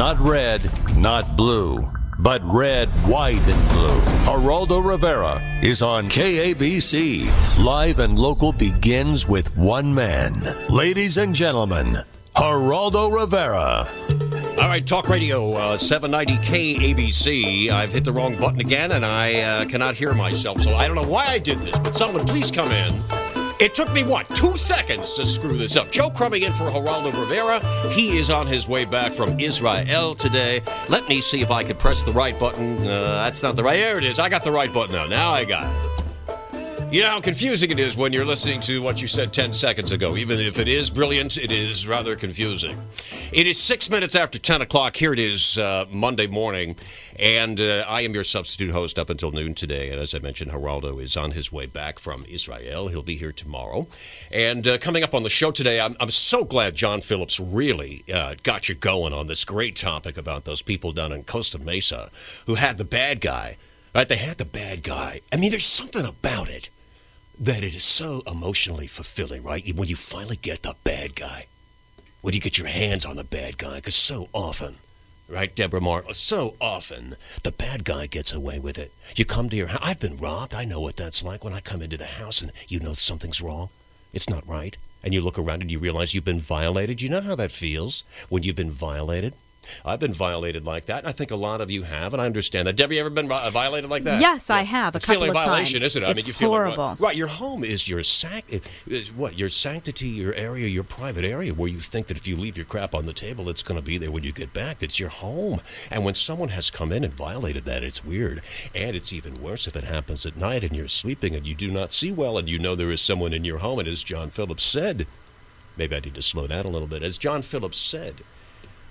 Not red, not blue, but red, white, and blue. Geraldo Rivera is on KABC. Live and local begins with one man. Ladies and gentlemen, Geraldo Rivera. All right, Talk Radio uh, 790 KABC. I've hit the wrong button again and I uh, cannot hear myself, so I don't know why I did this, but someone please come in. It took me, what, two seconds to screw this up. Joe Crummey in for Geraldo Rivera. He is on his way back from Israel today. Let me see if I can press the right button. Uh, that's not the right. There it is. I got the right button now. Now I got it. You know how confusing it is when you're listening to what you said 10 seconds ago. Even if it is brilliant, it is rather confusing. It is six minutes after 10 o'clock. Here it is, uh, Monday morning. And uh, I am your substitute host up until noon today. And as I mentioned, Geraldo is on his way back from Israel. He'll be here tomorrow. And uh, coming up on the show today, I'm, I'm so glad John Phillips really uh, got you going on this great topic about those people down in Costa Mesa who had the bad guy. Right? They had the bad guy. I mean, there's something about it that it is so emotionally fulfilling, right? When you finally get the bad guy, when you get your hands on the bad guy, because so often, right, Deborah Moore, so often the bad guy gets away with it. You come to your house, I've been robbed. I know what that's like when I come into the house and you know something's wrong. It's not right. And you look around and you realize you've been violated. You know how that feels when you've been violated? I've been violated like that, I think a lot of you have, and I understand that. Debbie, you ever been violated like that? Yes, yeah. I have. A it's couple feeling of violation, times. isn't it? I it's mean, you feel horrible. Like, right, your home is your sac- what your sanctity, your area, your private area, where you think that if you leave your crap on the table, it's going to be there when you get back. It's your home, and when someone has come in and violated that, it's weird, and it's even worse if it happens at night and you're sleeping and you do not see well, and you know there is someone in your home, and as John Phillips said, maybe I need to slow down a little bit. As John Phillips said,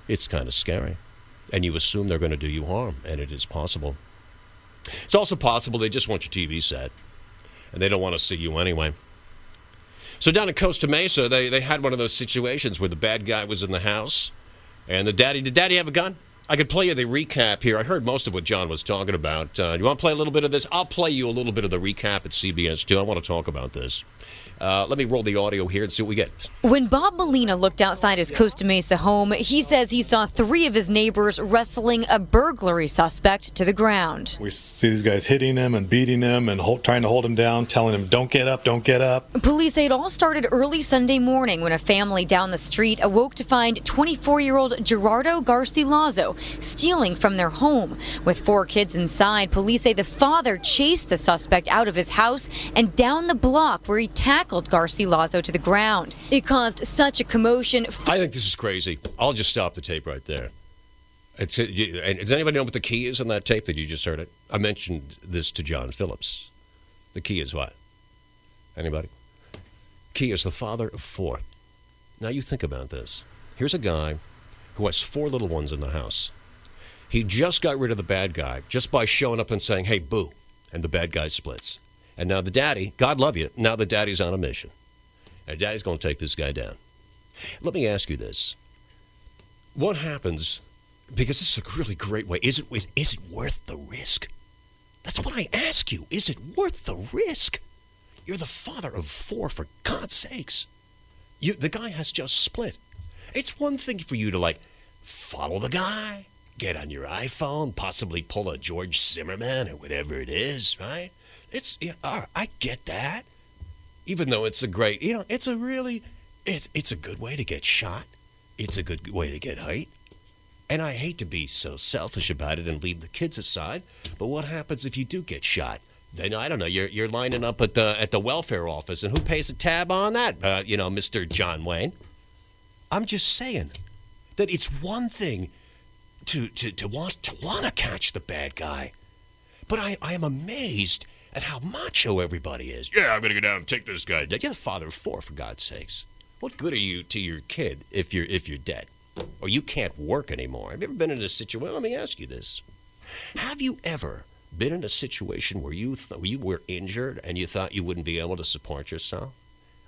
it's kind of scary and you assume they're going to do you harm, and it is possible. It's also possible they just want your TV set, and they don't want to see you anyway. So down in Costa Mesa, they, they had one of those situations where the bad guy was in the house, and the daddy, did daddy have a gun? I could play you the recap here. I heard most of what John was talking about. Uh, you want to play a little bit of this? I'll play you a little bit of the recap at CBS, too. I want to talk about this. Uh, let me roll the audio here and see what we get. When Bob Molina looked outside his Costa Mesa home, he says he saw three of his neighbors wrestling a burglary suspect to the ground. We see these guys hitting him and beating him and hold, trying to hold him down, telling him, don't get up, don't get up. Police say it all started early Sunday morning when a family down the street awoke to find 24 year old Gerardo Garcilaso stealing from their home. With four kids inside, police say the father chased the suspect out of his house and down the block where he tackled Garcilaso to the ground. It caused such a commotion. I think this is crazy. I'll just stop the tape right there. It's, uh, and does anybody know what the key is on that tape that you just heard it? I mentioned this to John Phillips. The key is what? Anybody? Key is the father of four. Now you think about this. Here's a guy who has four little ones in the house. He just got rid of the bad guy just by showing up and saying, hey, boo. And the bad guy splits. And now the daddy, God love you, now the daddy's on a mission. And daddy's going to take this guy down. Let me ask you this. What happens, because this is a really great way, is it, is it worth the risk? That's what I ask you. Is it worth the risk? You're the father of four, for God's sakes. You, the guy has just split. It's one thing for you to, like, follow the guy, get on your iPhone, possibly pull a George Zimmerman or whatever it is, right? It's yeah, I get that. Even though it's a great, you know, it's a really, it's it's a good way to get shot. It's a good way to get hurt. And I hate to be so selfish about it and leave the kids aside, but what happens if you do get shot? Then I don't know. You're you're lining up at the at the welfare office, and who pays a tab on that? Uh, you know, Mister John Wayne. I'm just saying that it's one thing to to to want to want to catch the bad guy, but I I am amazed at how macho everybody is. Yeah, I'm gonna go down and take this guy. dead. You're the father of four, for God's sakes. What good are you to your kid if you're if you're dead, or you can't work anymore? Have you ever been in a situation? Let me ask you this: Have you ever been in a situation where you th- you were injured and you thought you wouldn't be able to support yourself?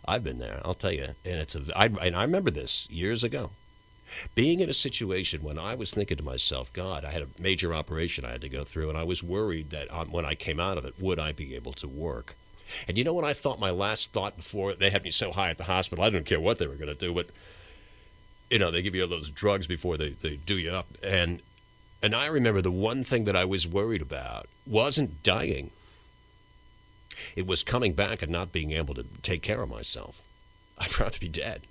I've been there. I'll tell you, and it's a. I, and I remember this years ago being in a situation when I was thinking to myself, God, I had a major operation I had to go through, and I was worried that um, when I came out of it, would I be able to work? And you know what I thought my last thought before they had me so high at the hospital? I didn't care what they were going to do, but you know, they give you all those drugs before they, they do you up. And and I remember the one thing that I was worried about wasn't dying. It was coming back and not being able to take care of myself. I'd rather be dead.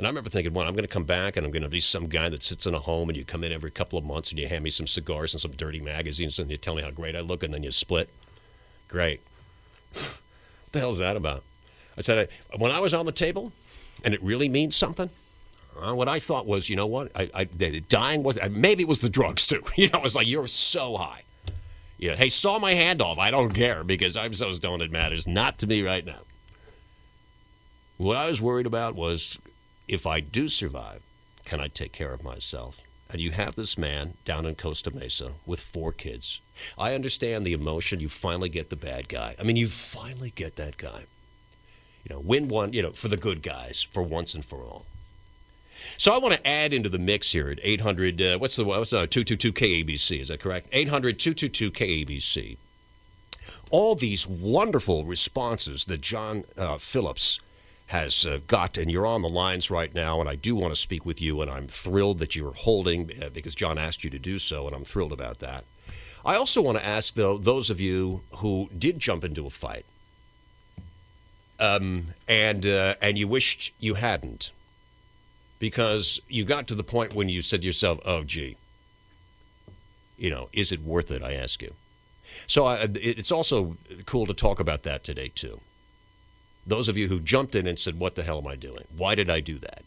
And I remember thinking, well, I'm going to come back and I'm going to be some guy that sits in a home and you come in every couple of months and you hand me some cigars and some dirty magazines and you tell me how great I look and then you split. Great. what the hell's that about? I said, I, when I was on the table and it really means something, uh, what I thought was, you know what? I, I dying was maybe it was the drugs too. You know, it was like you're so high. Yeah. Hey, saw my hand off. I don't care because I'm so stoned it matters. Not to me right now. What I was worried about was if I do survive, can I take care of myself? And you have this man down in Costa Mesa with four kids. I understand the emotion. You finally get the bad guy. I mean, you finally get that guy. You know, win one, you know, for the good guys for once and for all. So I want to add into the mix here at 800, uh, what's the, what's the 222 KABC, is that correct? 800 222 KABC. All these wonderful responses that John uh, Phillips has uh, got, and you're on the lines right now, and I do want to speak with you, and I'm thrilled that you're holding uh, because John asked you to do so, and I'm thrilled about that. I also want to ask, though, those of you who did jump into a fight, um, and uh, and you wished you hadn't because you got to the point when you said to yourself, oh, gee, you know, is it worth it? I ask you. So I, it's also cool to talk about that today, too. Those of you who jumped in and said, what the hell am I doing? Why did I do that?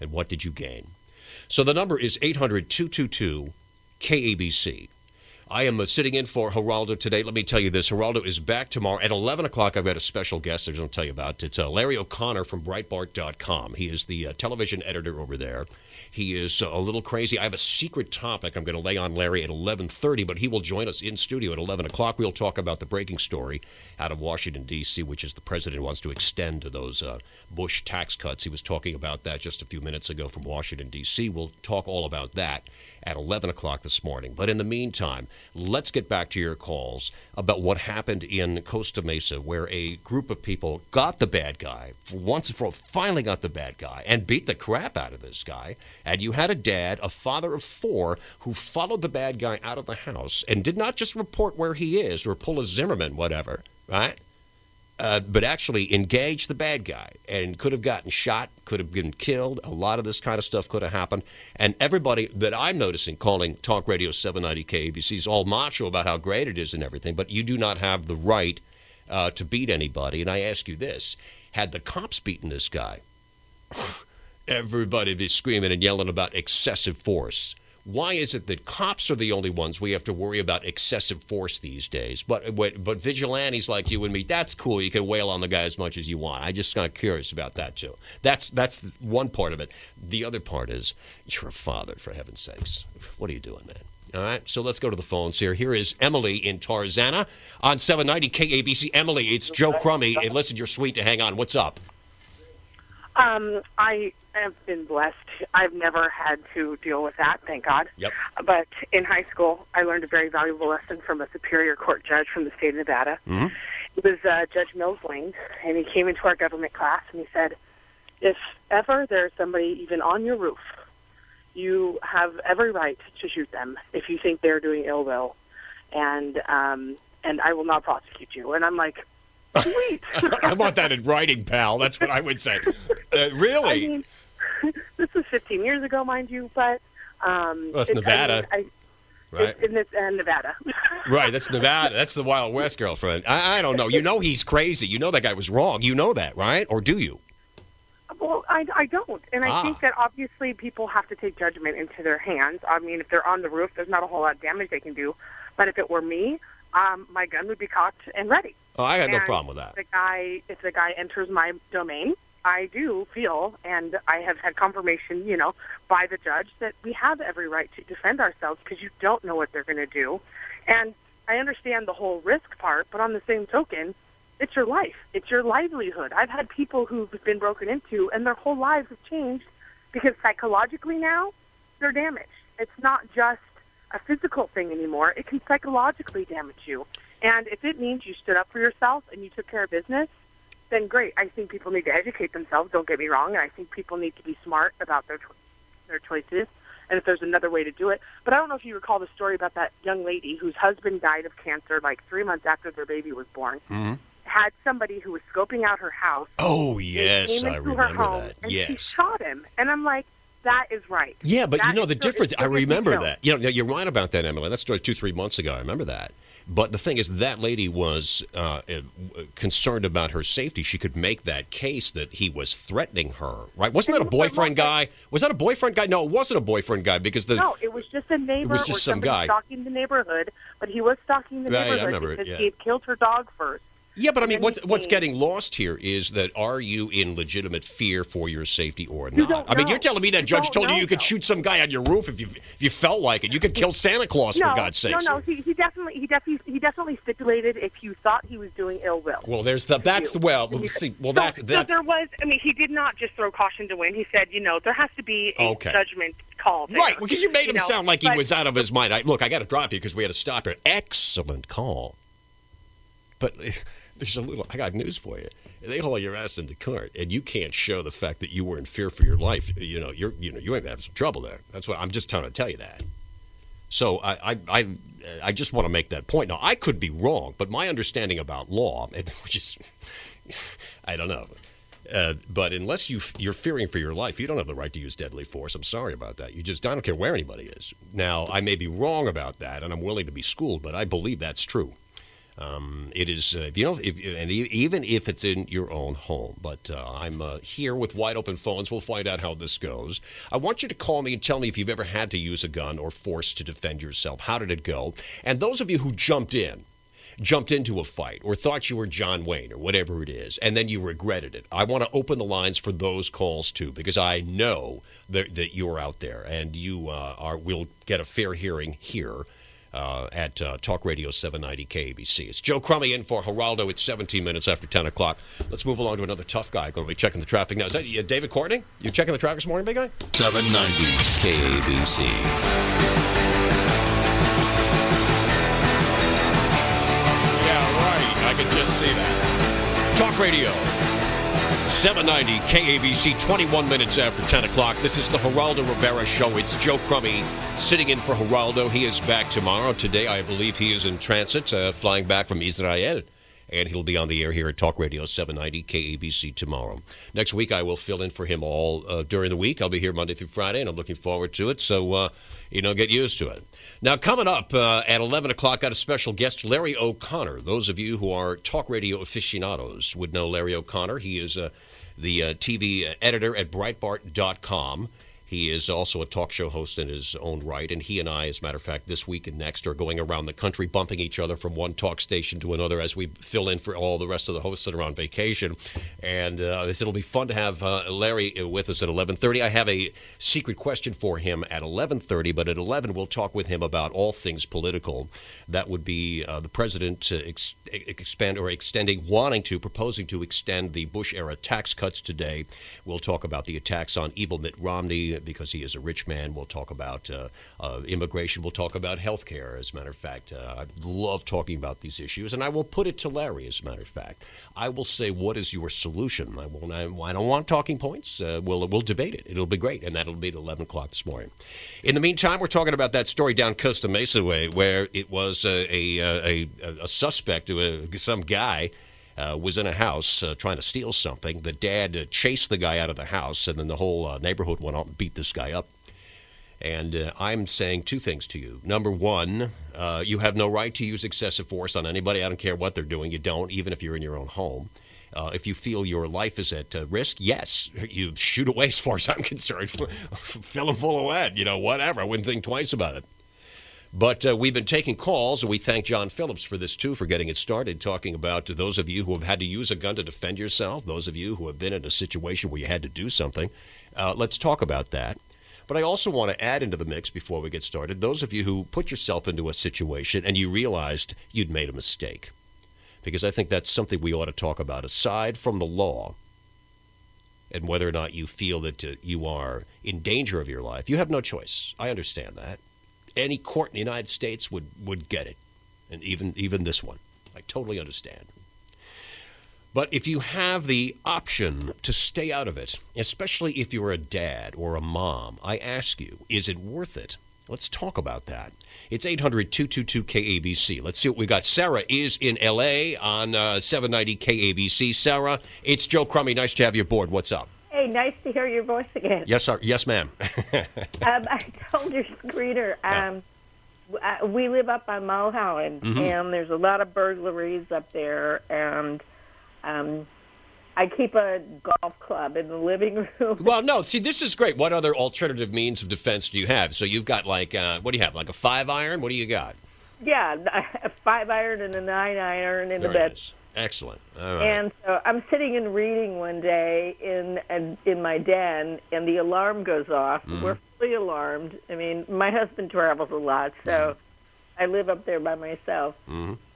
And what did you gain? So the number is 800 222 KABC. I am uh, sitting in for Geraldo today. Let me tell you this Geraldo is back tomorrow at 11 o'clock. I've got a special guest I'm going to tell you about. It's uh, Larry O'Connor from Breitbart.com. He is the uh, television editor over there. He is uh, a little crazy. I have a secret topic I'm going to lay on Larry at 11:30, but he will join us in studio at 11 o'clock. We'll talk about the breaking story out of Washington D.C., which is the president wants to extend to those uh, Bush tax cuts. He was talking about that just a few minutes ago from Washington D.C. We'll talk all about that at 11 o'clock this morning. But in the meantime, let's get back to your calls about what happened in Costa Mesa, where a group of people got the bad guy, once and for all, finally got the bad guy, and beat the crap out of this guy. And you had a dad, a father of four, who followed the bad guy out of the house and did not just report where he is or pull a Zimmerman, whatever, right? Uh, but actually engaged the bad guy and could have gotten shot, could have been killed. A lot of this kind of stuff could have happened. And everybody that I'm noticing calling Talk Radio 790 KABC is all macho about how great it is and everything, but you do not have the right uh, to beat anybody. And I ask you this had the cops beaten this guy, everybody be screaming and yelling about excessive force why is it that cops are the only ones we have to worry about excessive force these days? But but vigilantes like you and me, that's cool. You can wail on the guy as much as you want. I just kind of curious about that too. That's that's one part of it. The other part is you're a father, for heaven's sakes. What are you doing, man? All right, so let's go to the phones here. Here is Emily in Tarzana on 790 KABC. Emily, it's Joe Crummey. And listen, you're sweet to hang on. What's up? Um, I have been blessed. I've never had to deal with that, thank God. Yep. But in high school, I learned a very valuable lesson from a Superior Court judge from the state of Nevada. Mm-hmm. It was uh, Judge Mills Lane, and he came into our government class and he said, if ever there's somebody even on your roof, you have every right to shoot them if you think they're doing ill will, and um, and I will not prosecute you. And I'm like, sweet. I want that in writing, pal. That's what I would say. Uh, really? I mean, this was 15 years ago, mind you, but um, well, it's it- Nevada. I mean, I, Right. It's in this, uh, Nevada. Right, that's Nevada. That's the Wild West girlfriend. I, I don't know. You know he's crazy. You know that guy was wrong. You know that, right? Or do you? well, I, I don't, and I Ah. think that obviously people have to take judgment into their hands. I mean, if they're on the roof, there's not a whole lot of damage they can do. But if it were me, um, my gun would be cocked and ready. Oh, I got no problem with that. The guy, if the guy enters my domain, I do feel, and I have had confirmation, you know, by the judge that we have every right to defend ourselves because you don't know what they're going to do. And I understand the whole risk part, but on the same token, it's your life. It's your livelihood. I've had people who've been broken into, and their whole lives have changed because psychologically now they're damaged. It's not just a physical thing anymore. It can psychologically damage you. And if it means you stood up for yourself and you took care of business, then great. I think people need to educate themselves. Don't get me wrong, and I think people need to be smart about their cho- their choices. And if there's another way to do it, but I don't know if you recall the story about that young lady whose husband died of cancer like three months after their baby was born. Mm-hmm. Had somebody who was scoping out her house. Oh yes, came I into her remember home that. and she Yes. shot him. And I'm like, that is right. Yeah, but you know the still- difference. I still gonna be remember that. You know, you're right about that, Emily. That story two, three months ago. I remember that. But the thing is, that lady was uh, concerned about her safety. She could make that case that he was threatening her. Right? Wasn't that a And you know what, boyfriend guy? Was that a boyfriend guy? No, it wasn't a boyfriend guy because the No, it was just a neighbor It was just some guy. stalking the neighborhood, but he was stalking the Right, neighborhood remember it, because yeah. he had killed her dog first. Yeah, but I mean, what's what's getting lost here is that are you in legitimate fear for your safety or not? I mean, you're telling me that You judge told you know, you could though. shoot some guy on your roof if you if you felt like it. You could kill Santa Claus no, for God's sake. no, no. He, he definitely, he definitely, he definitely stipulated if you thought he was doing ill will. Well, there's the that's the well. You- See, well, so, that's so there was. I mean, he did not just throw caution to wind. He said, you know, there has to be a Okay. judgment call. There, right because you made him know, sound like he but- was out of his mind. I, look, I got to drop you because we had to stop here. Excellent call, but there's a little. I got news for you. They haul your ass into court, and you can't show the fact that you were in fear for your life. You know, you're you know you ain't have some trouble there. That's what I'm just trying to tell you that. So I, I, I, I just want to make that point. Now I could be wrong, but my understanding about law, which is, I don't know, uh, but unless you you're fearing for your life, you don't have the right to use deadly force. I'm sorry about that. You just I don't care where anybody is. Now I may be wrong about that, and I'm willing to be schooled, but I believe that's true. Um, it is, uh, if you know, if, and even if it's in your own home. But uh, I'm uh, here with wide open phones. We'll find out how this goes. I want you to call me and tell me if you've ever had to use a gun or force to defend yourself. How did it go? And those of you who jumped in, jumped into a fight or thought you were John Wayne or whatever it is, and then you regretted it. I want to open the lines for those calls too, because I know that, that you're out there and you uh, are will get a fair hearing here. Uh, at uh, Talk Radio 790 KABC. It's Joe Crummey in for Geraldo. It's 17 minutes after 10 o'clock. Let's move along to another tough guy. Going to be checking the traffic now. Is that uh, David Courtney? You're checking the traffic this morning, big guy? 790 KABC. Yeah, right. I could just see that. Talk Radio. 790 KABC, 21 minutes after 10 o'clock. This is the Geraldo Rivera Show. It's Joe Crummey sitting in for Geraldo. He is back tomorrow. Today, I believe he is in transit, uh, flying back from Israel. And he'll be on the air here at Talk Radio 790 KABC tomorrow. Next week, I will fill in for him all uh, during the week. I'll be here Monday through Friday, and I'm looking forward to it. So, uh, you know, get used to it. Now, coming up uh, at 11 o'clock, got a special guest, Larry O'Connor. Those of you who are talk radio aficionados would know Larry O'Connor. He is uh, the uh, TV editor at Breitbart.com. He is also a talk show host in his own right, and he and I, as a matter of fact, this week and next are going around the country, bumping each other from one talk station to another as we fill in for all the rest of the hosts that are on vacation. And uh, it'll be fun to have uh, Larry with us at 11:30. I have a secret question for him at 11:30, but at 11 we'll talk with him about all things political. That would be uh, the president uh, ex- expand or extending, wanting to, proposing to extend the Bush era tax cuts today. We'll talk about the attacks on evil Mitt Romney because he is a rich man. We'll talk about uh, uh, immigration. We'll talk about health care, as a matter of fact. Uh, I love talking about these issues, and I will put it to Larry, as a matter of fact. I will say, what is your solution? I, won't, I, I don't want talking points. We'll, we'll debate it. It'll be great, and that'll be at 11 o'clock this morning. In the meantime, we're talking about that story down Costa Mesa way where it was a, a, a, a suspect, some guy uh, was in a house uh, trying to steal something. The dad uh, chased the guy out of the house, and then the whole uh, neighborhood went out and beat this guy up. And uh, I'm saying two things to you. Number one, you have no right to use excessive force on anybody. I don't care what they're doing. You don't, even if you're in your own home. Uh, if you feel your life is at uh, risk, yes, you shoot away as far as I'm concerned. Fill them full of lead, you know, whatever. I wouldn't think twice about it. But uh, we've been taking calls, and we thank John Phillips for this too, for getting it started, talking about those of you who have had to use a gun to defend yourself, those of you who have been in a situation where you had to do something. Uh, let's talk about that. But I also want to add into the mix before we get started those of you who put yourself into a situation and you realized you'd made a mistake. Because I think that's something we ought to talk about aside from the law and whether or not you feel that uh, you are in danger of your life. You have no choice. I understand that any court in the United States would, would get it, and even even this one. I totally understand. But if you have the option to stay out of it, especially if you're a dad or a mom, I ask you, is it worth it? Let's talk about that. It's 800 222 KABC. Let's see what we got. Sarah is in LA on uh, 790 KABC. Sarah, it's Joe Crummey. Nice to have you aboard. What's up? Hey, nice to hear your voice again. Yes, sir. Yes, ma'am. Um, I told your screener, um, w- uh, we live up on Mulholland, Mm-hmm. and there's a lot of burglaries up there, and um, I keep a golf club in the living room. well, no. See, this is great. What other alternative means of defense do you have? So you've got like, uh, what do you have? Like a five iron? What do you got? yeah, a five iron and a nine iron in There the bed. is. Excellent. All right. And so I'm sitting and reading one day in in, my den, and the alarm goes off. Mm-hmm. We're fully alarmed. I mean, my husband travels a lot, so Mm-hmm. I live up there by myself.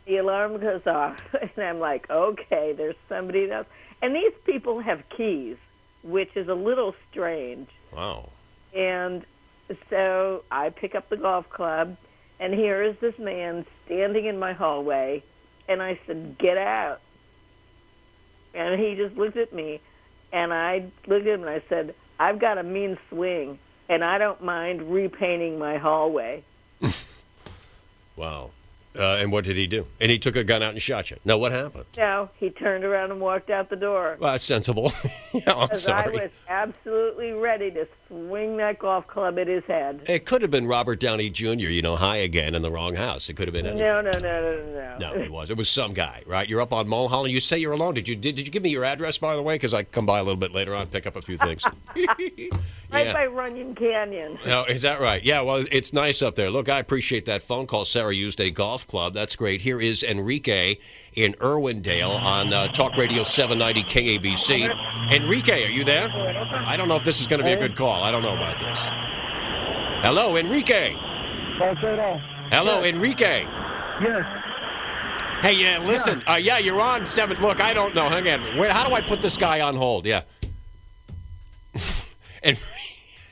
The alarm goes off, and I'm like, okay, there's somebody else. And these people have keys, which is a little strange. wow. And so I pick up the golf club, and here is this man standing in my hallway, and I said, "Get out!" And he just looked at me, and I looked at him and I said, "I've got a mean swing, and I don't mind repainting my hallway." Wow. Uh, and what did he do? And he took a gun out and shot you. No, what happened? No, he turned around and walked out the door. Well, that's sensible. yeah, I'm Because I was absolutely ready to swing that golf club at his head. It could have been Robert Downey Jr., you know, high again in the wrong house. It could have been anything. No, no, no, no, no, No, it was. It was some guy, right? You're up on Mulholland. You say you're alone. Did you did, did you give me your address by the way? Because I come by a little bit later on, pick up a few things. Right yeah. by Runyon Canyon. No, is that right? Yeah. Well, it's nice up there. Look, I appreciate that phone call. Sarah used a golf club. That's great. Here is Enrique in Irwindale on uh, Talk Radio 790 KABC. Enrique, are you there? I don't know if this is going to be a good call. I don't know about this. Hello, Enrique. Hello, Enrique. Yes. Hey, yeah, listen. Uh, yeah, you're on seven. Look, I don't know. Hang on. Where, how do I put this guy on hold? Yeah. and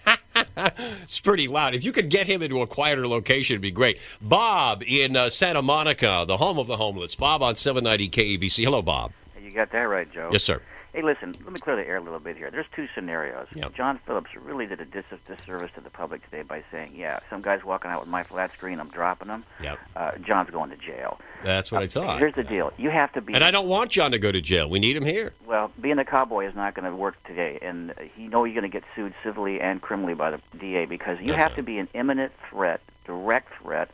it's pretty loud. If you could get him into a quieter location, it'd be great. Bob in uh, Santa Monica, the home of the homeless. Bob on 790 KABC. Hello, Bob. You got that right, Joe. Yes, sir. Hey, listen, let me clear the air a little bit here. There's two scenarios. Yep. John Phillips really did a dis- disservice to the public today by saying, yeah, some guy's walking out with my flat screen, I'm dropping him. Yep. Uh, John's going to jail. That's what I thought. Here's the deal. You have to be. And I don't want John to go to jail. We need him here. Well, being a cowboy is not going to work today, and you know you're going to get sued civilly and criminally by the DA because you That's have right. to be an imminent threat, direct threat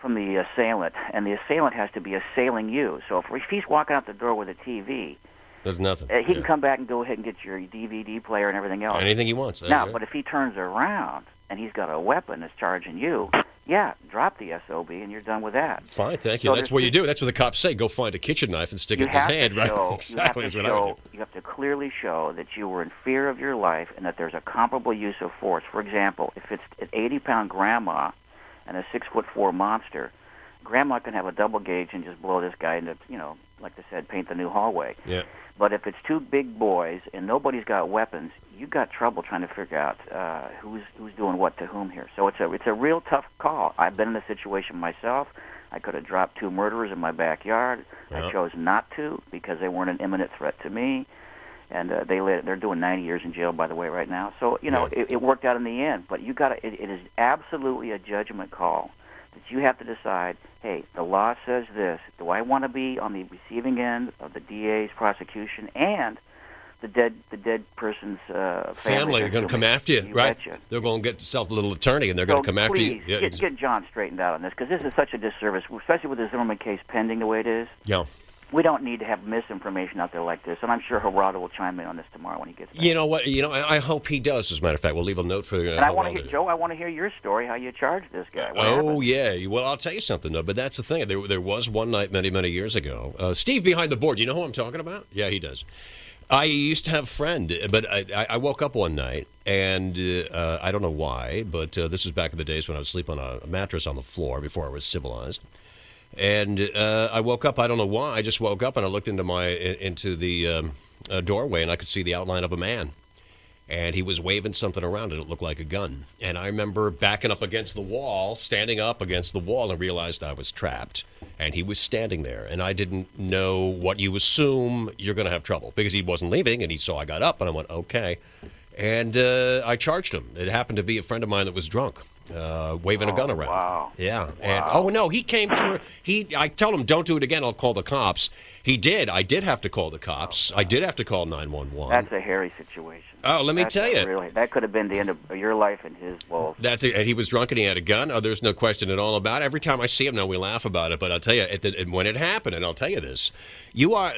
from the assailant, and the assailant has to be assailing you. So if, if he's walking out the door with a TV, There's nothing. uh, he Yeah. can come back and go ahead and get your DVD player and everything else. Anything he wants. Right. but if he turns around and he's got a weapon that's charging you, yeah, drop the SOB and you're done with that. Fine, thank you. So That's what you do. That's what the cops say. Go find a kitchen knife and stick it in his hand, to right? show, exactly. That's what to I would do. you have to clearly show that you were in fear of your life and that there's a comparable use of force. For example, if it's an 80-pound grandma and a six-foot-four monster, grandma can have a double gauge and just blow this guy into, you know, like I said, paint the new hallway. Yeah. But if it's two big boys and nobody's got weapons, you got trouble trying to figure out uh, who's who's doing what to whom here. So it's a it's a real tough call. I've been in the situation myself. I could have dropped two murderers in my backyard. Yeah. I chose not to because they weren't an imminent threat to me. And uh, they let, they're doing 90 years in jail, by the way, right now. So you know Yeah. it, it worked out in the end. But you got. It, it is absolutely a judgment call that you have to decide. Hey, the law says this. Do I want to be on the receiving end of the DA's prosecution and the dead the dead person's uh, Family are going to come after you, right? They're going to get themselves a little attorney, and they're So going to come after you. Yeah, get, get John straightened out on this because this is such a disservice, especially with the Zimmerman case pending the way it is. yeah. We don't need to have misinformation out there like this, and I'm sure Gerardo will chime in on this tomorrow when he gets back. You know what? You know, I, I hope he does. As a matter of fact, we'll leave a note for. Uh, and I want to hear, Joe. I want to hear your story, how you charged this guy. What Oh happened? yeah, well I'll tell you something though. But that's the thing. There, there was one night many, many years ago. Uh, Steve behind the board. You know who I'm talking about? Yeah, he does. I used to have a friend, but I, I- woke up one night and uh, I don't know why, but uh, this is back in the days when I was sleeping on a mattress on the floor before I was civilized. And uh, I woke up. I don't know why. I just woke up and I looked into my into the um, uh, doorway and I could see the outline of a man. and he was waving something around and it looked like a gun. And I remember backing up against the wall, standing up against the wall, and realized I was trapped. And he was standing there, and I didn't know what you assume you're going to have trouble because he wasn't leaving, and he saw I got up, and I went, okay. And uh, I charged him. It happened to be a friend of mine that was drunk. Uh, waving a gun around. wow. Yeah. And oh no, he came to her. He. I told him, don't do it again. I'll call the cops. He did. I did have to call the cops. I did have to call nine one one. That's a hairy situation. Oh, let me That's tell you. Really, that could have been the end of your life and his. Well, That's it. And he was drunk and he had a gun. Oh, there's no question at all about it. Every time I see him now, we laugh about it. But I'll tell you, at the, when it happened, and I'll tell you this, you are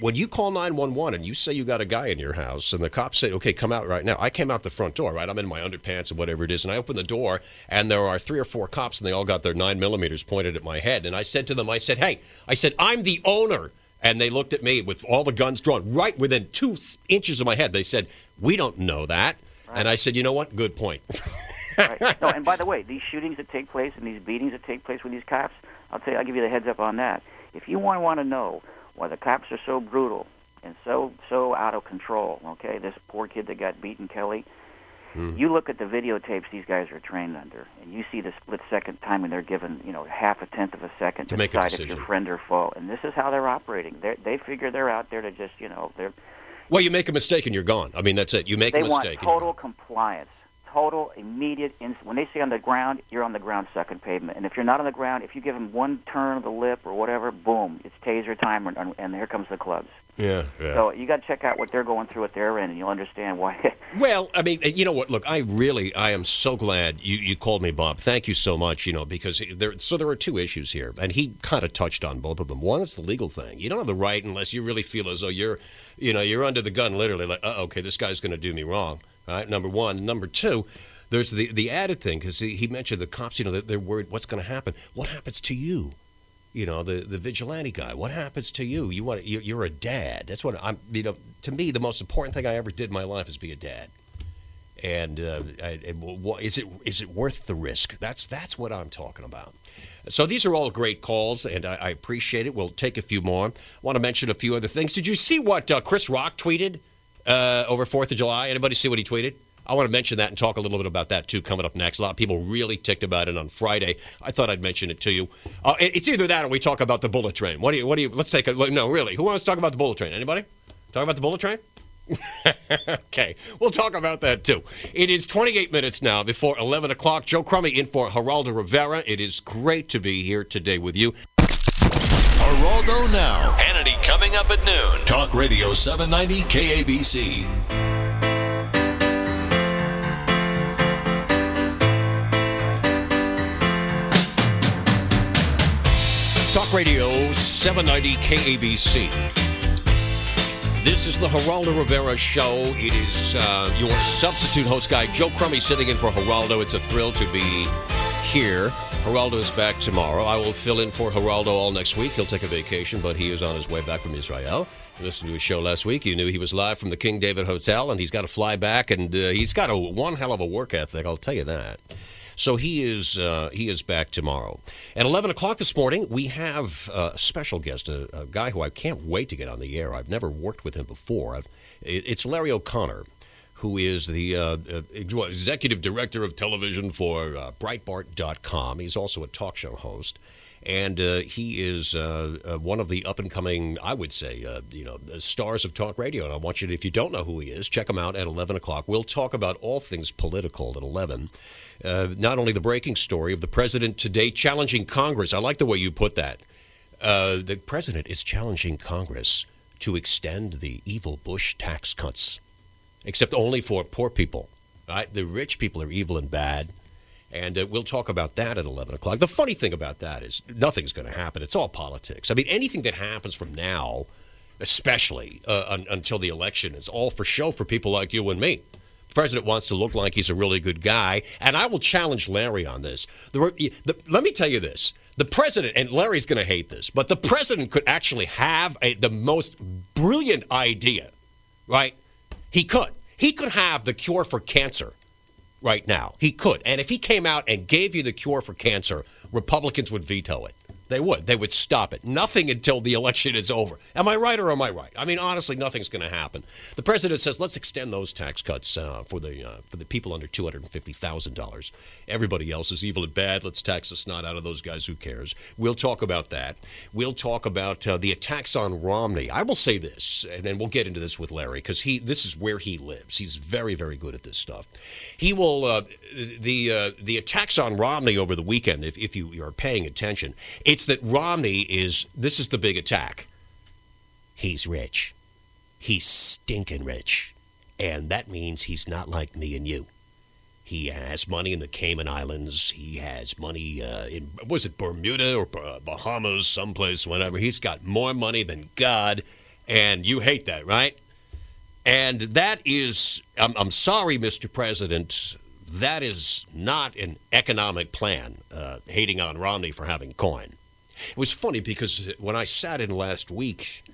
when you call 911 and you say you got a guy in your house, and the cops say, "Okay, come out right now." I came out the front door. Right, I'm in my underpants and whatever it is, and I open the door, and there are three or four cops, and they all got their nine millimeters pointed at my head. And I said to them, "I said, hey, I said, I'm the owner." And they looked at me with all the guns drawn right within two inches of my head. They said, "We don't know that." And I said, "You know what? Good point." right. no, and by the way, these shootings that take place and these beatings that take place with these cops, I'll tell you, I'll give you the heads up on that. If you want want to know why the cops are so brutal and so so out of control, okay, this poor kid that got beaten, Kelly. Hmm. You look at the videotapes these guys are trained under, and you see the split second timing they're given, you know, half a tenth of a second To to, make a decide if decision. you're friend or foe. And this is how they're operating. They they figure they're out there to just, you know, they're Well, you make a mistake and you're gone. I mean, that's it. You make they a mistake. and you're total compliance, total immediate. Ins- when they say on the ground, you're on the ground, second pavement. And if you're not on the ground, if you give them one turn of the lip or whatever, boom, it's taser time, and, and here comes the clubs. Yeah, yeah. So you got to check out what they're going through at their end, and you'll understand why. Well, I mean, you know what? Look, I really, I am so glad you, you called me, Bob. Thank you so much. You know, because there, so there are two issues here, and he kind of touched on both of them. One is the legal thing. You don't have the right unless you really feel as though you're, you know, you're under the gun, literally. Like, uh, okay, this guy's going to do me wrong. Right. Number one. Number two. There's the the added thing because he, he mentioned the cops. You know, they're, they're worried what's going to happen. What happens to you? you know the the vigilante guy what happens to you you want you're, you're a dad that's what i'm you know to me the most important thing i ever did in my life is be a dad and uh, I, I- is it is it worth the risk that's that's what i'm talking about so these are all great calls and i, I appreciate it we'll take a few more want to mention a few other things did you see what uh, chris rock tweeted uh, over fourth of july anybody see what he tweeted I want to mention that and talk a little bit about that too coming up next. A lot of people really ticked about it on Friday. I thought I'd mention it to you. Uh, it's either that or we talk about the bullet train. What do you? What do you? Let's take a look. No, really. Who wants to talk about the bullet train? Anybody? Talk about the bullet train? okay, we'll talk about that too. It is 28 minutes now before 11 o'clock. Joe Crummey in for Geraldo Rivera. It is great to be here today with you. Geraldo now. Hannity coming up at noon. Talk Radio 790 KABC. Talk Radio 790 KABC. This is the Geraldo Rivera Show. It is uh, your substitute host guy, Joe Crummey, sitting in for Geraldo. It's a thrill to be here. Geraldo is back tomorrow. I will fill in for Geraldo all next week. He'll take a vacation, but he is on his way back from Israel. You listened to his show last week. You knew he was live from the King David Hotel, and he's got to fly back, and uh, he's got a one hell of a work ethic. I'll tell you that. So he is uh, he is back tomorrow at eleven o'clock this morning. We have uh, a special guest, a, a guy who I can't wait to get on the air. I've never worked with him before. I've, it's Larry O'Connor, who is the uh, uh, executive director of television for uh, Breitbart.com. He's also a talk show host. And uh, he is uh, uh, one of the up and coming, I would say, you know, stars of talk radio. And I want you to, if you don't know who he is, check him out at 11 o'clock. We'll talk about all things political at 11. Uh, not only the breaking story of the president today challenging Congress. I like the way you put that. The president is challenging Congress to extend the evil Bush tax cuts, except only for poor people. Right? The rich people are evil and bad. And uh, we'll talk about that at 11 o'clock. The funny thing about that is nothing's going to happen. It's all politics. I mean, anything that happens from now, especially uh, un- until the election, is all for show for people like you and me. The president wants to look like he's a really good guy. And I will challenge Larry on this. The, the, let me tell you this. The president, and Larry's going to hate this, but the president could actually have a, the most brilliant idea, right? He could. He could have the cure for cancer right now. He could. And if he came out and gave you the cure for cancer, Republicans would veto it. They would. They would stop it. Nothing until the election is over. Am I right or am I right? I mean, honestly, nothing's going to happen. The president says, let's extend those tax cuts uh, for the uh, for the people under two hundred and fifty thousand dollars. Everybody else is evil and bad. Let's tax the snot out of those guys. Who cares? We'll talk about that. We'll talk about uh, the attacks on Romney. I will say this, and then we'll get into this with Larry because he this is where he lives. He's very very good at this stuff. He will uh, the uh, the attacks on Romney over the weekend. If if you are paying attention, it's that Romney is this is the big attack. He's rich. He's stinking rich. And that means he's not like me and you. He has money in the Cayman Islands. He has money uh, in, was it Bermuda or uh, Bahamas, someplace, whatever. He's got more money than God. And you hate that, right? And that is, I'm, I'm sorry, Mr. President, that is not an economic plan, uh, hating on Romney for having coin. It was funny because when I sat in last week,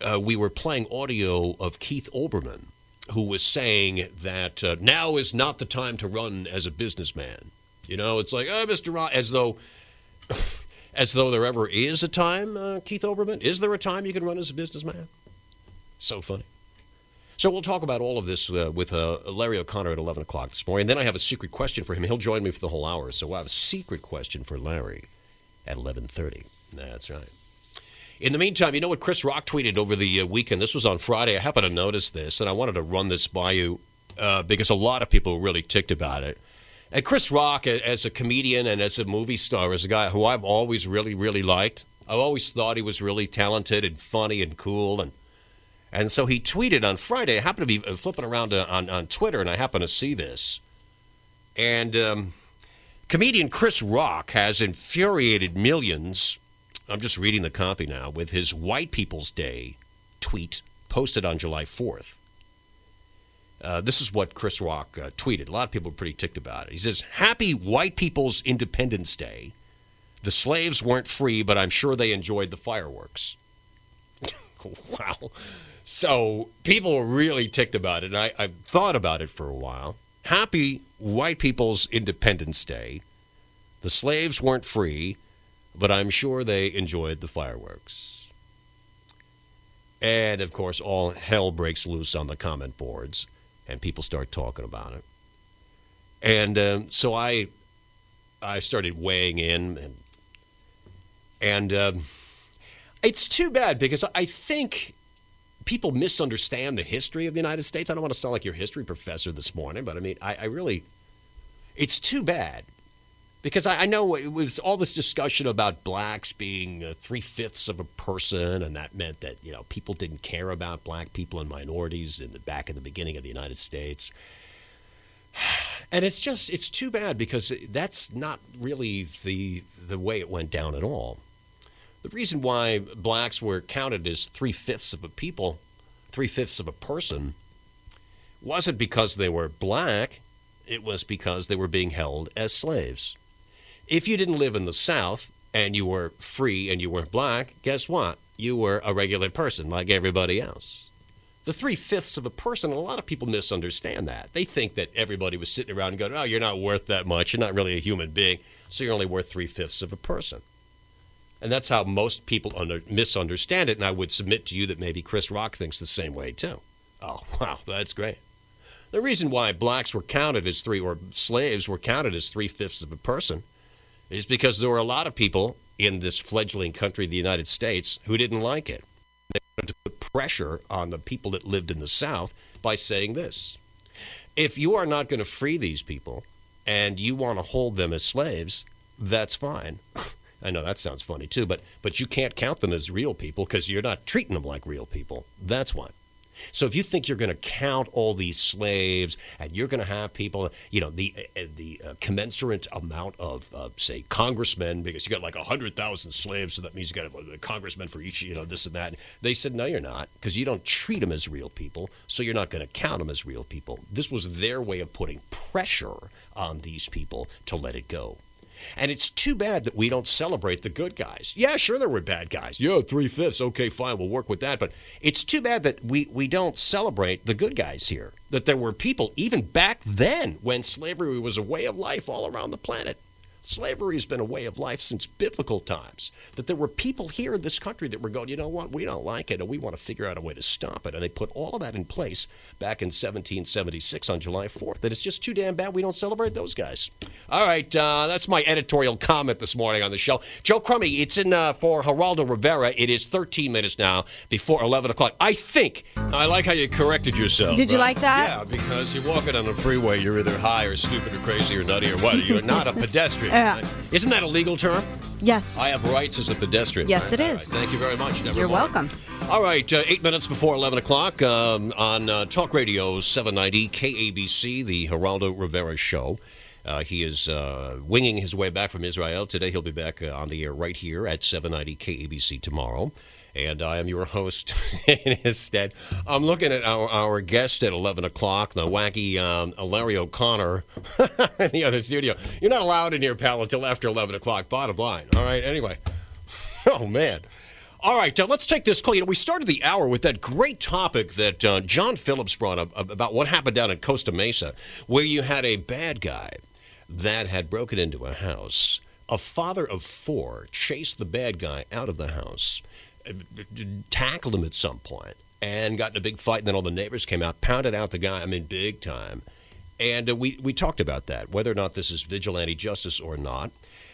uh, we were playing audio of Keith Olbermann, who was saying that uh, now is not the time to run as a businessman. You know, it's like, oh, Mr. Ron, as though, as though there ever is a time, uh, Keith Olbermann. Is there a time you can run as a businessman? So funny. So we'll talk about all of this uh, with uh, Larry O'Connor at 11 o'clock this morning. And then I have a secret question for him. He'll join me for the whole hour. So we'll have a secret question for Larry at 11:30. That's right. In the meantime, you know what Chris Rock tweeted over the uh, weekend? This was on Friday. I happened to notice this, and I wanted to run this by you uh, because a lot of people were really ticked about it. And Chris Rock, as a comedian and as a movie star, is a guy who I've always really, really liked. I've always thought he was really talented and funny and cool. And and so he tweeted on Friday. I happened to be uh, flipping around uh, on, on Twitter, and I happened to see this. And um, comedian Chris Rock has infuriated millions I'm just reading the copy now with his White People's Day tweet posted on July 4th. Uh, this is what Chris Rock uh, tweeted. A lot of people are pretty ticked about it. He says, Happy White People's Independence Day. The slaves weren't free, but I'm sure they enjoyed the fireworks. wow. So people were really ticked about it. And I, I thought about it for a while. Happy White People's Independence Day. The slaves weren't free, but I'm sure they enjoyed the fireworks. And of course, all hell breaks loose on the comment boards, and people start talking about it. And um, so I, I started weighing in, and and um, it's too bad because I think people misunderstand the history of the United States. I don't want to sound like your history professor this morning, but I mean, I, I really, it's too bad because I, I, know it was all this discussion about blacks being uh, three fifths of a person, and that meant that you know people didn't care about black people and minorities in the back in the beginning of the United States. And it's just it's too bad because that's not really the the way it went down at all. The reason why blacks were counted as three fifths of a people, three fifths of a person, wasn't because they were black. It was because they were being held as slaves. If you didn't live in the South and you were free and you were black, guess what? You were a regular person like everybody else. The three fifths of a person, a lot of people misunderstand that. They think that everybody was sitting around and going, oh, you're not worth that much. You're not really a human being. So you're only worth three fifths of a person. And that's how most people under, misunderstand it. And I would submit to you that maybe Chris Rock thinks the same way, too. Oh, wow, that's great. The reason why blacks were counted as three, or slaves were counted as three fifths of a person, is because there were a lot of people in this fledgling country, the United States, who didn't like it. They wanted to put pressure on the people that lived in the South by saying this if you are not going to free these people and you want to hold them as slaves, that's fine. I know that sounds funny too, but but you can't count them as real people because you're not treating them like real people. That's why. So if you think you're going to count all these slaves and you're going to have people, you know, the uh, the uh, commensurate amount of, uh, say, congressmen, because you got like hundred thousand slaves, so that means you got a, a congressman for each, you know, this and that. They said no, you're not, because you don't treat them as real people, so you're not going to count them as real people. This was their way of putting pressure on these people to let it go. And it's too bad that we don't celebrate the good guys. Yeah, sure, there were bad guys. Yeah, three fifths. Okay, fine, we'll work with that. But it's too bad that we, we don't celebrate the good guys here. That there were people, even back then, when slavery was a way of life all around the planet, slavery has been a way of life since biblical times. That there were people here in this country that were going, you know what, we don't like it and we want to figure out a way to stop it. And they put all of that in place back in 1776 on July 4th. That it's just too damn bad we don't celebrate those guys. All right, uh, that's my editorial comment this morning on the show. Joe Crummey, it's in uh, for Geraldo Rivera. It is 13 minutes now before 11 o'clock. I think, I like how you corrected yourself. Did you like that? Yeah, because you're walking on the freeway, you're either high or stupid or crazy or nutty or what. You're not a pedestrian. Yeah. Isn't that a legal term? Yes. I have rights as a pedestrian. Yes, right? it is. right, Thank you very much. Never You're mind. welcome. All right, uh, eight minutes before 11 o'clock um, on uh, Talk Radio 790 KABC, the Geraldo Rivera Show. Uh, he is uh, winging his way back from Israel. Today he'll be back uh, on the air right here at 790 KABC tomorrow. And I am your host in his stead. I'm looking at our, our guest at 11 o'clock, the wacky um, Larry O'Connor in the other studio. You're not allowed in here, pal, until after 11 o'clock, bottom line. All right, anyway. Oh, man. All right, uh, let's take this call. You know, we started the hour with that great topic that uh, John Phillips brought up about what happened down in Costa Mesa, where you had a bad guy that had broken into a house. A father of four chased the bad guy out of the house, tackled him at some point, and got in a big fight. And then all the neighbors came out, pounded out the guy. I mean, big time. And uh, we, we talked about that, whether or not this is vigilante justice or not.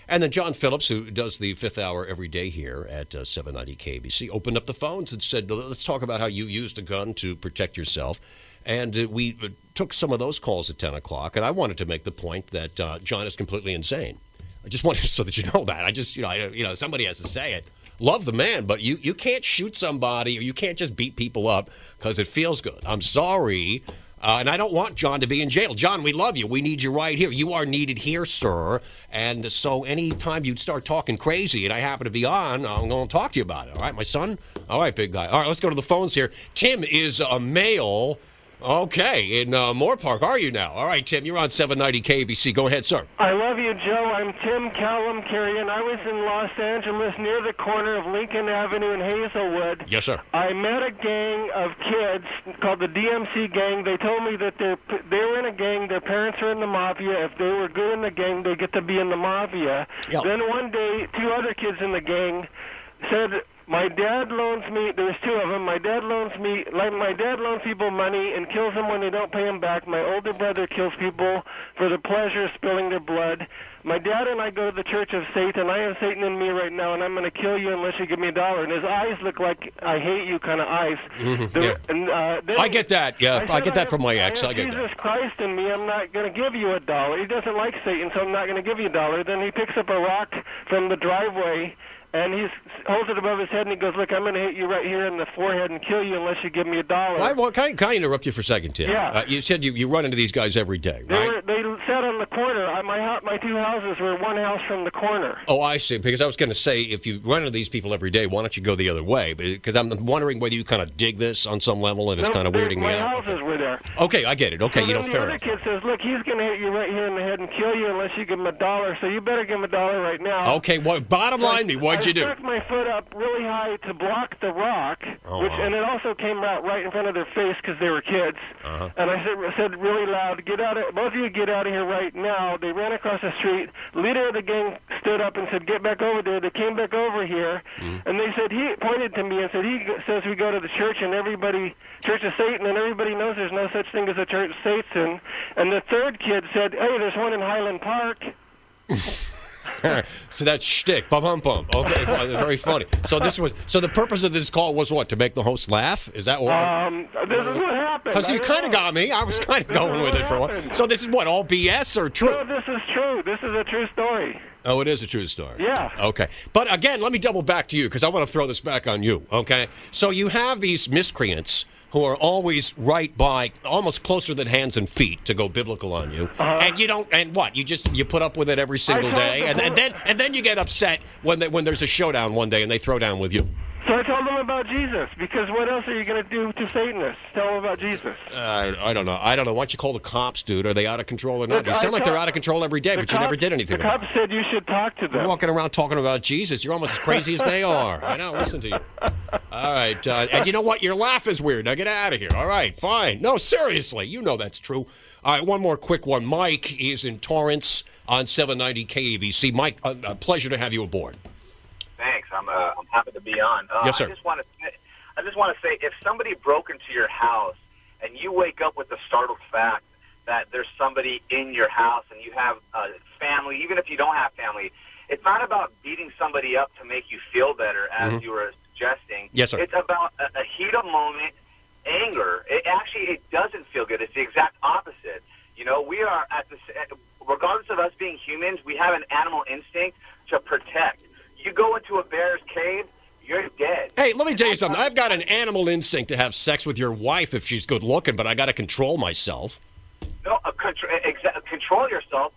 And then John Phillips, who does the fifth hour every day here at uh, 790 KABC, opened up the phones and said, let's talk about how you used a gun to protect yourself. And uh, we uh, took some of those calls at 10 o'clock. And I wanted to make the point that uh, John is completely insane. I just wanted so that you know that. I just, you know, I, you know, somebody has to say it. Love the man, but you, you can't shoot somebody or you can't just beat people up because it feels good. I'm sorry. Uh, and I don't want John to be in jail. John, we love you. We need you right here. You are needed here, sir. And so anytime you'd start talking crazy and I happen to be on, I'm going to talk to you about it. All right, my son? All right, big guy. All right, let's go to the phones here. Tim is a male. Okay, in uh, Moorpark, are you now? All right, Tim, you're on 790 KABC. Go ahead, sir. I love you, Joe. I'm Tim Callum Carrion. I was in Los Angeles near the corner of Lincoln Avenue and Hazelwood. Yes, sir. I met a gang of kids called the DMC gang. They told me that they're, they were in a gang. Their parents were in the mafia. If they were good in the gang, they get to be in the mafia. Yep. Then one day, two other kids in the gang said, "My dad loans me. There's two of them. My dad loans me. Like my dad loans people money and kills them when they don't pay him back. My older brother kills people for the pleasure of spilling their blood." My dad and I go to the Church of Satan. I have Satan in me right now, and I'm going to kill you unless you give me a dollar. And his eyes look like I hate you kind of eyes. There- yeah. and, uh, I get that. Yeah, I, said, get that have- from my ex. I, I, get Jesus that. Christ in me. I'm not going to give you a dollar. He doesn't like Satan, so I'm not going to give you a dollar. Then he picks up a rock from the driveway. And he holds it above his head, and he goes, "Look, I'm going to hit you right here in the forehead and kill you unless you give me a dollar." Why, well, can, I, can I interrupt you for a second, Tim? Yeah. Uh, you said you, you run into these guys every day, They right? were they sat on the corner. I- My my two houses were one house from the corner. Oh, I see. Because I was going to say, if you run into these people every day, why don't you go the other way? Because I'm wondering whether you kind of dig this on some level, and it's No, kind of weirding me out. my houses were there. Okay, I get it. Okay, so you know, fair the other enough. kid says, "Look, he's going to hit you right here in the head and kill you unless you give him a dollar. So you better give him a dollar right now." Okay, what? Bottom line, me. What'd I you do? stuck my foot up really high to block the rock, Oh, which wow. and it also came out right in front of their face because they were kids. Uh-huh. And I said, said really loud, "Get out of both of you! Get out of here right now!" They ran across the street. Leader of the gang stood up and said, "Get back over there." They came back over here, Mm-hmm. and they said he pointed to me and said, "He says we go to the church and everybody Church of Satan, and everybody knows there's no such thing as a Church of Satan." And the third kid said, "Hey, there's one in Highland Park." so that's shtick. Bum bum bum. Okay, very funny. So this was. So the purpose of this call was what? To make the host laugh? Is that what? Um, this is what happened. Because you kind of got me. I was kind of going with it for a while. So this is what all BS or true? No, this is true. This is a true story. Oh, it is a true story. Yeah. Okay. But again, let me double back to you because I want to throw this back on you. Okay. So you have these miscreants who are always right by, almost closer than hands and feet, to go biblical on you, and you don't. And what? You just you put up with it every single day, and, and then and then you get upset when they, when there's a showdown one day and they throw down with you. So I told them about Jesus because what else are you going to do to Satanists? Tell them about Jesus. Uh, I don't know. I don't know. Why don't you call the cops, dude? Are they out of control or not? You sound I like they're out of control every day, but you never did anything The about cops said you should talk to them. You're walking around talking about Jesus. You're almost as crazy as they are. I know. Listen to you. All right. Uh, and you know what? Your laugh is weird. Now get out of here. All right. Fine. No, seriously. You know that's true. All right. One more quick one. Mike is in Torrance on 790 KABC. Mike, a, a pleasure to have you aboard. Thanks. I'm uh, I'm happy to be on. Uh, Yes, sir. I just want to I just want to say if somebody broke into your house and you wake up with the startled fact that there's somebody in your house and you have uh, family, even if you don't have family, it's not about beating somebody up to make you feel better, as Mhm. you were suggesting. Yes, sir. It's about a, a heat of moment, anger. It actually it doesn't feel good. It's the exact opposite. You know, we are at this. Regardless of us being humans, we have an animal instinct to protect. You go into a bear's cave, you're dead. Hey, let me tell you something. I've got an animal instinct to have sex with your wife if she's good looking, but I got to control myself. No, uh, contr- exa- control yourself.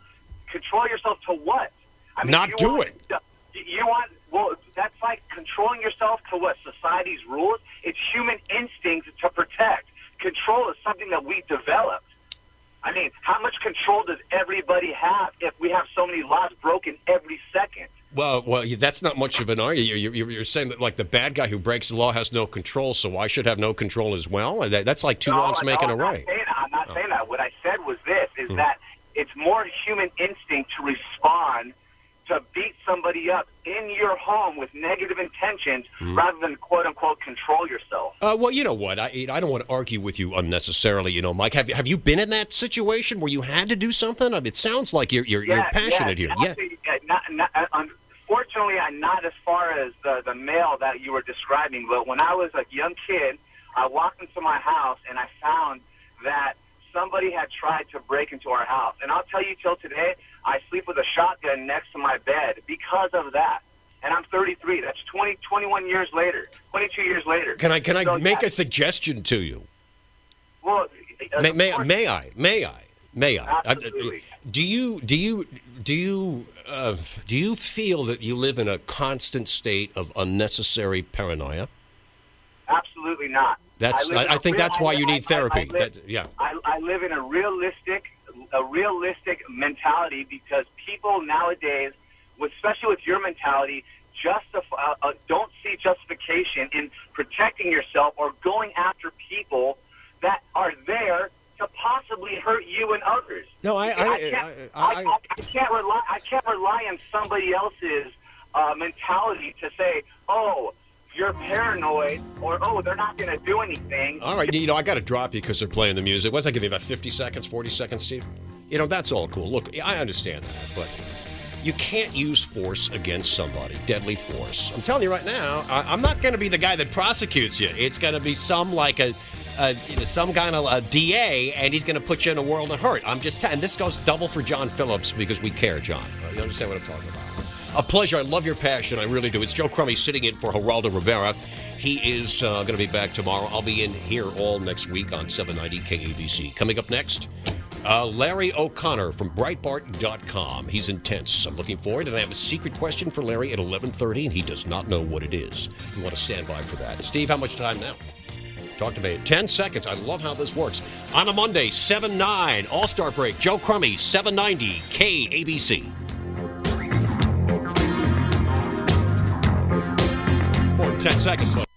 Control yourself to what? I Not you do want, it. You want well? That's like controlling yourself to what? Society's rules. It's human instinct to protect. Control is something that we developed. I mean, how much control does everybody have if we have so many laws broken every second? Well, well, that's not much of an argument. You're, you're, you're saying that like the bad guy who breaks the law has no control, so I should have no control as well. That- That's like two No, wrongs no, making a right. I'm not saying that. What I said was this: is Mhm. that it's more human instinct to respond to beat somebody up in your home with negative intentions, Mhm. rather than quote unquote control yourself. Uh, well, you know what? I I don't want to argue with you unnecessarily. You know, Mike, have you have you been in that situation where you had to do something? I mean, it sounds like you're you're, you're passionate yeah, here. Yeah. Actually, not, not, uh, unfortunately, I'm not as far as the, the male that you were describing. But when I was a young kid, I walked into my house and I found that somebody had tried to break into our house. And I'll tell you, till today, I sleep with a shotgun next to my bed because of that. And I'm 33. That's 20, 21 years later, 22 years later. Can I can I So, make a suggestion to you? Well, uh, May, may, may I? May I? May I? I- Absolutely. do you do you do you uh, do you feel that you live in a constant state of unnecessary paranoia? Absolutely not. That's I, I a think real- that's why I- you need I- therapy. I live- That- yeah. I, I live in a realistic, a realistic mentality because people nowadays, especially with your mentality, justify, uh, uh, don't see justification in protecting yourself or going after people that are there to possibly hurt you and others. No, I- I- can't, I- I- I, I can't rely. I can't rely on somebody else's uh, mentality to say, "Oh, you're paranoid," or "Oh, they're not going to do anything." All right, you know, I got to drop you because they're playing the music. What's that give me? about 50 seconds, 40 seconds, Steve? You know, that's all cool. Look, I understand that, but you can't use force against somebody, deadly force. I'm telling you right now, I, I'm not going to be the guy that prosecutes you. It's going to be some like a, a you know, some kind of a DA, and he's going to put you in a world of hurt. I'm just, and this goes double for John Phillips because we care, John. You understand what I'm talking about? A pleasure. I love your passion. I really do. It's Joe Crummey sitting in for Geraldo Rivera. He is uh, going to be back tomorrow. I'll be in here all next week on 790 KABC. Coming up next, uh, Larry O'Connor from Breitbart.com. He's intense. I'm looking forward, and I have a secret question for Larry at 11:30, and he does not know what it is. You want to stand by for that. Steve, how much time now? Talk to me. 10 seconds. I love how this works. On a Monday, 7 9, All Star break. Joe Crummey, 790 KABC. 10 seconds.